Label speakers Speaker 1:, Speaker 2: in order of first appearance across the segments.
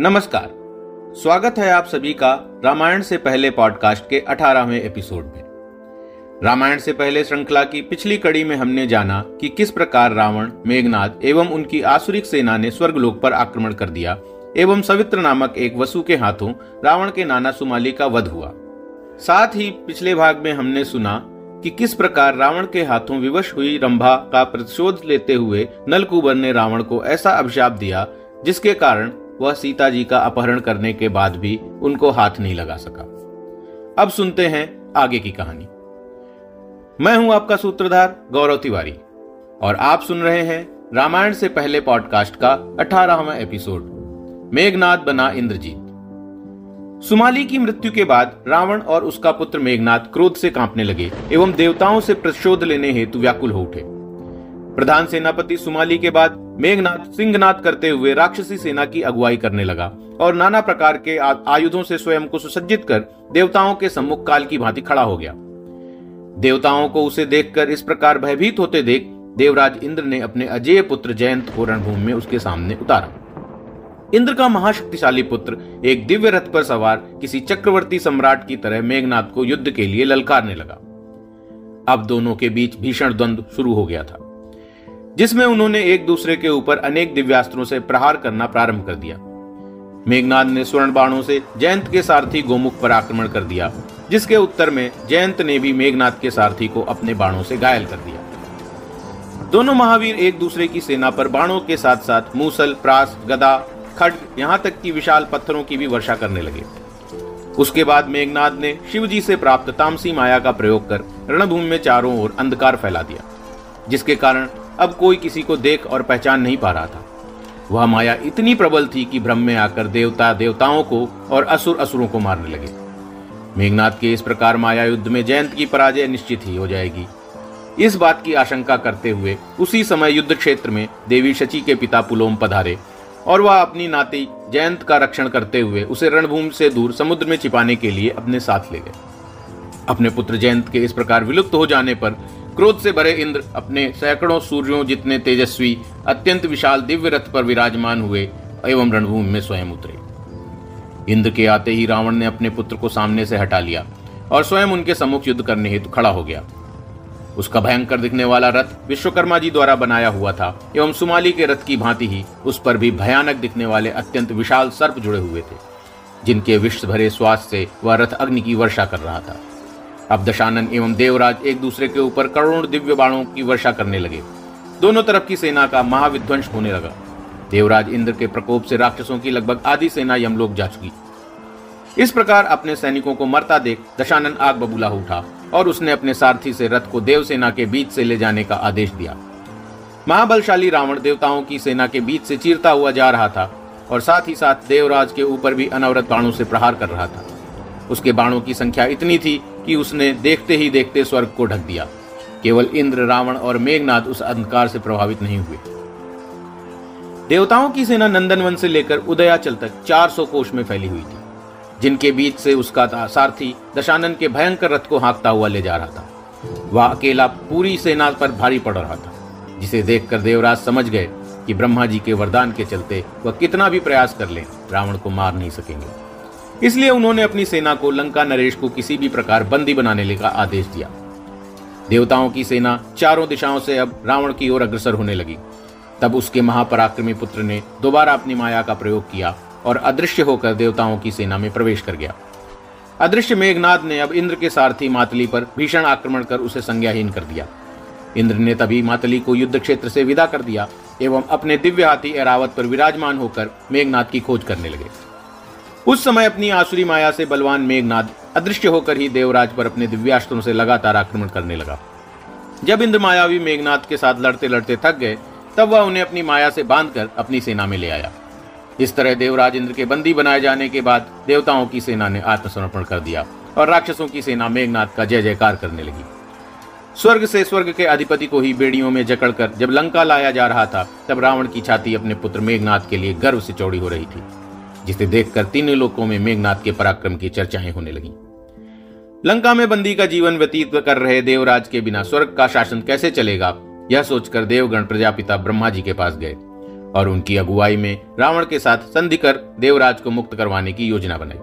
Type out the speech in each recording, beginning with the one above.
Speaker 1: नमस्कार। स्वागत है आप सभी का रामायण से पहले पॉडकास्ट के 18वें एपिसोड में। रामायण से पहले श्रृंखला की पिछली कड़ी में हमने जाना कि किस प्रकार रावण मेघनाथ एवं उनकी आसुरिक सेना ने स्वर्गलोक पर आक्रमण कर दिया, एवं सवित्र नामक एक वसु के हाथों रावण के नाना सुमाली का वध हुआ। साथ ही पिछले भाग में हमने सुना कि किस प्रकार रावण के हाथों विवश हुई रंभा का प्रतिशोध लेते हुए नलकुबर ने रावण को ऐसा अभिशाप दिया, जिसके कारण वह सीता जी का अपहरण करने के बाद भी उनको हाथ नहीं लगा सका। अब सुनते हैं आगे की कहानी। मैं हूँ आपका सूत्रधार गौरव तिवारी, और आप सुन रहे हैं रामायण से पहले पॉडकास्ट का अठारहवा एपिसोड मेघनाथ बना इंद्रजीत। सुमाली की मृत्यु के बाद रावण और उसका पुत्र मेघनाथ क्रोध से कांपने लगे, एवं देवताओं से प्रतिशोध लेने हेतु व्याकुल हो उठे। प्रधान सेनापति सुमाली के बाद मेघनाथ सिंहनाथ करते हुए राक्षसी सेना की अगुवाई करने लगा और नाना प्रकार के आयुधों से स्वयं को सुसज्जित कर देवताओं के सम्मुख काल की भांति खड़ा हो गया। देवताओं को उसे देखकर इस प्रकार भयभीत होते देख देवराज इंद्र ने अपने अजय पुत्र जयंत को रणभूमि में उसके सामने उतारा। इंद्र का महाशक्तिशाली पुत्र एक दिव्य रथ पर सवार किसी चक्रवर्ती सम्राट की तरह मेघनाथ को युद्ध के लिए ललकारने लगा। अब दोनों के बीच भीषण द्वंद्व शुरू हो गया था। जिसमें उन्होंने एक दूसरे के ऊपर अनेक दिव्यास्त्रों से प्रहार करना प्रारंभ कर दिया। मेघनाथ ने स्वर्ण बाणों से जयंत के सारथी गोमुख पर आक्रमण कर दिया, जिसके उत्तर में जयंत ने भी मेघनाथ के सारथी को अपने बाणों से घायल कर दिया। दोनों महावीर एक दूसरे की सेना पर बाणों के साथ साथ मूसल, प्रास, गदा, खड्ग, यहाँ तक कि विशाल पत्थरों की भी वर्षा करने लगे। उसके बाद मेघनाथ ने शिवजी से प्राप्त तामसी माया का प्रयोग कर रणभूमि में चारों ओर अंधकार फैला दिया, जिसके कारण अब कोई किसी को देख और पहचान नहीं पा रहा था। वह माया इतनी प्रबल थी कि भ्रम में आकर देवता, देवताओं को और असुर असुरों को मारने लगे। मेघनाथ के इस प्रकार माया युद्ध में जयंत की पराजय निश्चित ही हो जाएगी। इस बात की आशंका करते हुए उसी समय युद्ध क्षेत्र में देवी शची के पिता पुलोम पधारे और वह अपनी नाती जयंत का रक्षण करते हुए उसे रणभूमि से दूर समुद्र में छिपाने के लिए अपने साथ ले गए। अपने पुत्र जयंत के इस प्रकार विलुप्त हो जाने पर क्रोध से भरे इंद्र अपने सैकड़ों सूर्यों जितने तेजस्वी, अत्यंत विशाल दिव्य रथ पर विराजमान हुए एवं रणभूमि में स्वयं उतरे। इंद्र के आते ही रावण ने अपने पुत्र को सामने से हटा लिया और स्वयं उनके सम्मुख युद्ध करने हेतु खड़ा हो गया। उसका भयंकर दिखने वाला रथ विश्वकर्मा जी द्वारा बनाया हुआ था एवं सुमाली के रथ की भांति ही उस पर भी भयानक दिखने वाले अत्यंत विशाल सर्प जुड़े हुए थे, जिनके विश्व भरे स्वास्थ्य से वह रथ अग्नि की वर्षा कर रहा था। अब दशानन एवं देवराज एक दूसरे के ऊपर करोड़ दिव्य बाणों की वर्षा करने लगे। दोनों तरफ़ की सेना का महाविध्वंस होने लगा। देवराज इंद्र के प्रकोप से राक्षसों की लगभग आधी सेना यमलोक जा चुकी। इस प्रकार अपने सैनिकों को मरता देख दशानन आग बबूला उठा और उसने अपने सारथी से रथ को देवसेना के बीच से ले जाने का आदेश दिया। महाबलशाली रावण देवताओं की सेना के बीच से चीरता हुआ जा रहा था और साथ ही साथ देवराज के ऊपर भी अनवरत बाणों से प्रहार कर रहा था। उसके बाणों की संख्या इतनी थी कि उसने देखते ही देखते स्वर्ग को ढक दिया। केवल इंद्र, रावण और मेघनाथ उस अंधकार से प्रभावित नहीं हुए। देवताओं की सेना नंदनवन से लेकर उदयाचल तक 400 कोष में फैली हुई थी, जिनके बीच से उसका सारथी दशानन के भयंकर रथ को हाँकता हुआ ले जा रहा था। वह अकेला पूरी सेना पर भारी पड़ रहा था, जिसे देखकर देवराज समझ गए कि ब्रह्मा जी के वरदान के चलते वह कितना भी प्रयास कर ले, रावण को मार नहीं सकेंगे। इसलिए उन्होंने अपनी सेना को लंका नरेश को किसी भी प्रकार बंदी बनाने का आदेश दिया। देवताओं की सेना चारों दिशाओं से अब रावण की ओर अग्रसर होने लगी। तब उसके महापराक्रमी पुत्र ने दोबारा अपनी माया का प्रयोग किया और अदृश्य होकर देवताओं की सेना में प्रवेश कर गया। अदृश्य मेघनाथ ने अब इंद्र के सारथी मातली पर भीषण आक्रमण कर उसे संज्ञाहीन कर दिया। इंद्र ने तभी मातली को युद्ध क्षेत्र से विदा कर दिया एवं अपने दिव्य हाथी एरावत पर विराजमान होकर मेघनाथ की खोज करने लगे। उस समय अपनी आसुरी माया से बलवान मेघनाथ अदृश्य होकर ही देवराज पर अपने दिव्यास्त्रों से लगातार आक्रमण करने लगा। जब इंद्र मायावी मेघनाथ के साथ लड़ते लड़ते थक गए, तब वह उन्हें अपनी माया से बांधकर अपनी सेना में ले आया। इस तरह देवराज इंद्र के बंदी बनाए जाने के बाद देवताओं की सेना ने आत्मसमर्पण कर दिया और राक्षसों की सेना मेघनाथ का जय जयकार करने लगी। स्वर्ग से स्वर्ग के अधिपति को ही बेड़ियों में जकड़कर जब लंका लाया जा रहा था, तब रावण की छाती अपने पुत्र मेघनाथ के लिए गर्व से चौड़ी हो रही थी। जिसे देखकर तीनों लोकों में मेघनाथ के पराक्रम की चर्चाएँ होने लगी। लंका में बंदी का जीवन व्यतीत कर रहे देवराज के बिना स्वर्ग का शासन कैसे चलेगा? यह सोचकर देवगण प्रजापिता ब्रह्मा जी के पास गए और उनकी अगुवाई में रावण के साथ संधि कर देवराज को मुक्त करवाने की योजना बनाई।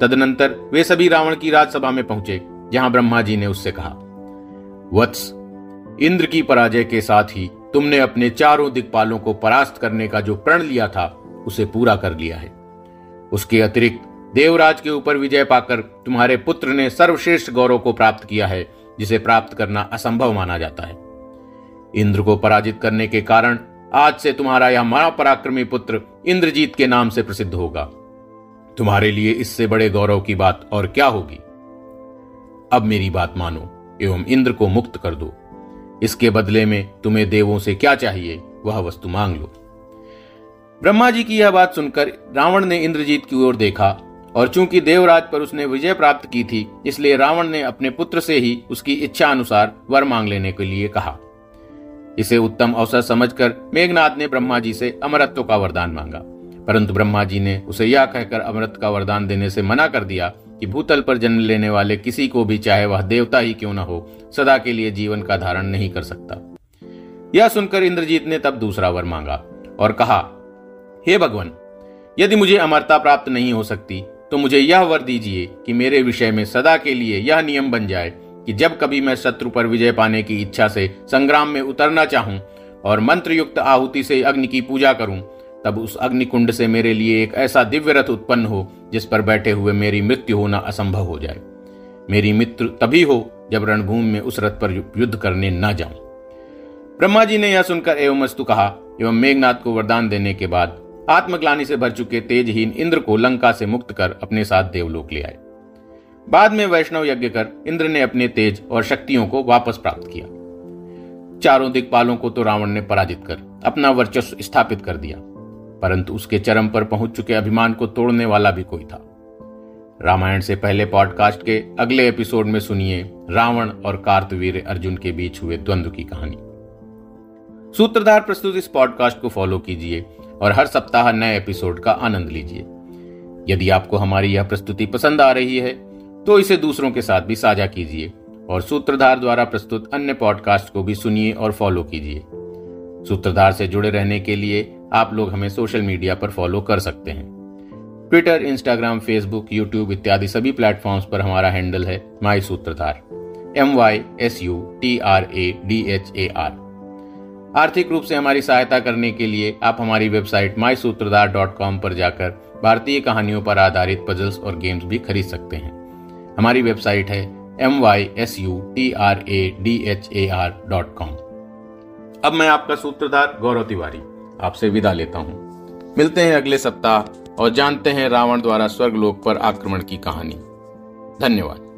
Speaker 1: तदनंतर वे सभी रावण की राजसभा में पहुँचे, जहाँ ब्रह्मा जी ने उससे कहा, वत्स, इंद्र की पराजय के साथ ही तुमने अपने चारों दिक्पालों को परास्त करने का जो प्रण लिया था उसे पूरा कर लिया है। उसके अतिरिक्त देवराज के ऊपर विजय पाकर तुम्हारे पुत्र ने सर्वश्रेष्ठ गौरव को प्राप्त किया है, जिसे प्राप्त करना असंभव माना जाता है। इंद्र को पराजित करने के कारण आज से तुम्हारा यह महापराक्रमी पुत्र इंद्रजीत के नाम से प्रसिद्ध होगा। तुम्हारे लिए इससे बड़े गौरव की बात और क्या होगी? अब मेरी बात मानो एवं इंद्र को मुक्त कर दो। इसके बदले में तुम्हें देवों से क्या चाहिए, वह वस्तु मांग लो। ब्रह्मा जी की यह बात सुनकर रावण ने इंद्रजीत की ओर देखा, और चूँकि देवराज पर उसने विजय प्राप्त की थी, इसलिए रावण ने अपने पुत्र से ही उसकी इच्छा अनुसार वर मांग लेने के लिए कहा। इसे उत्तम अवसर समझकर मेघनाथ ने ब्रह्मा जी से अमरत्व का वरदान मांगा। परंतु ब्रह्मा जी ने उसे यह कहकर अमृत का वरदान देने से मना कर दिया कि भूतल पर जन्म लेने वाले किसी को भी चाहे वह देवता ही क्यों न हो, सदा के लिए जीवन का धारण नहीं कर सकता। यह सुनकर इंद्रजीत ने तब दूसरा वर मांगा और कहा हे भगवान, यदि मुझे अमरता प्राप्त नहीं हो सकती तो मुझे यह वर दीजिए कि मेरे विषय में सदा के लिए यह नियम बन जाए कि जब कभी मैं शत्रु पर विजय पाने की इच्छा से संग्राम में उतरना चाहूँ और मंत्र युक्त आहुति से अग्नि की पूजा करूँ, तब उस अग्निकुंड से मेरे लिए एक ऐसा दिव्य रथ उत्पन्न हो, जिस पर बैठे हुए मेरी मृत्यु होना असंभव हो जाए। मेरी मित्र तभी हो जब रणभूमि में उस रथ पर युद्ध करने न जाऊँ। ब्रह्मा जी ने यह सुनकर एवं कहा, एवं मेघनाथ को वरदान देने के बाद आत्मग्लानी से भर चुके तेजहीन इंद्र को लंका से मुक्त कर अपने साथ देवलोक ले आए। बाद में वैष्णव यज्ञ कर इंद्र ने अपने तेज और शक्तियों को वापस प्राप्त किया। चारों दिक्पालों को तो रावण ने पराजित कर अपना वर्चस्व स्थापित कर दिया, परंतु उसके चरम पर पहुँच चुके अभिमान को तोड़ने वाला भी कोई था। रामायण से पहले पॉडकास्ट के अगले एपिसोड में सुनिए रावण और कार्तवीर अर्जुन के बीच हुए द्वंद्व की कहानी। सूत्रधार प्रस्तुत इस पॉडकास्ट को फॉलो कीजिए। और हर सप्ताह नए एपिसोड का आनंद लीजिए। यदि आपको हमारी यह प्रस्तुति पसंद आ रही है तो इसे दूसरों के साथ भी साझा कीजिए और सूत्रधार द्वारा प्रस्तुत अन्य पॉडकास्ट को भी सुनिए और फॉलो कीजिए। सूत्रधार से जुड़े रहने के लिए आप लोग हमें सोशल मीडिया पर फॉलो कर सकते हैं। ट्विटर, इंस्टाग्राम, फेसबुक, यूट्यूब इत्यादि सभी प्लेटफॉर्म्स पर हमारा हैंडल है my Sutradhar. M Y S U T R A D H A R. आर्थिक रूप से हमारी सहायता करने के लिए आप हमारी वेबसाइट माई सूत्रधार डॉट कॉम पर जाकर भारतीय कहानियों पर आधारित पजल्स और गेम्स भी खरीद सकते हैं। हमारी वेबसाइट है M Y S U T R A D H A R dot com अब मैं आपका सूत्रधार गौरव तिवारी आपसे विदा लेता हूँ। मिलते हैं अगले सप्ताह और जानते हैं रावण द्वारा स्वर्गलोक पर आक्रमण की कहानी। धन्यवाद।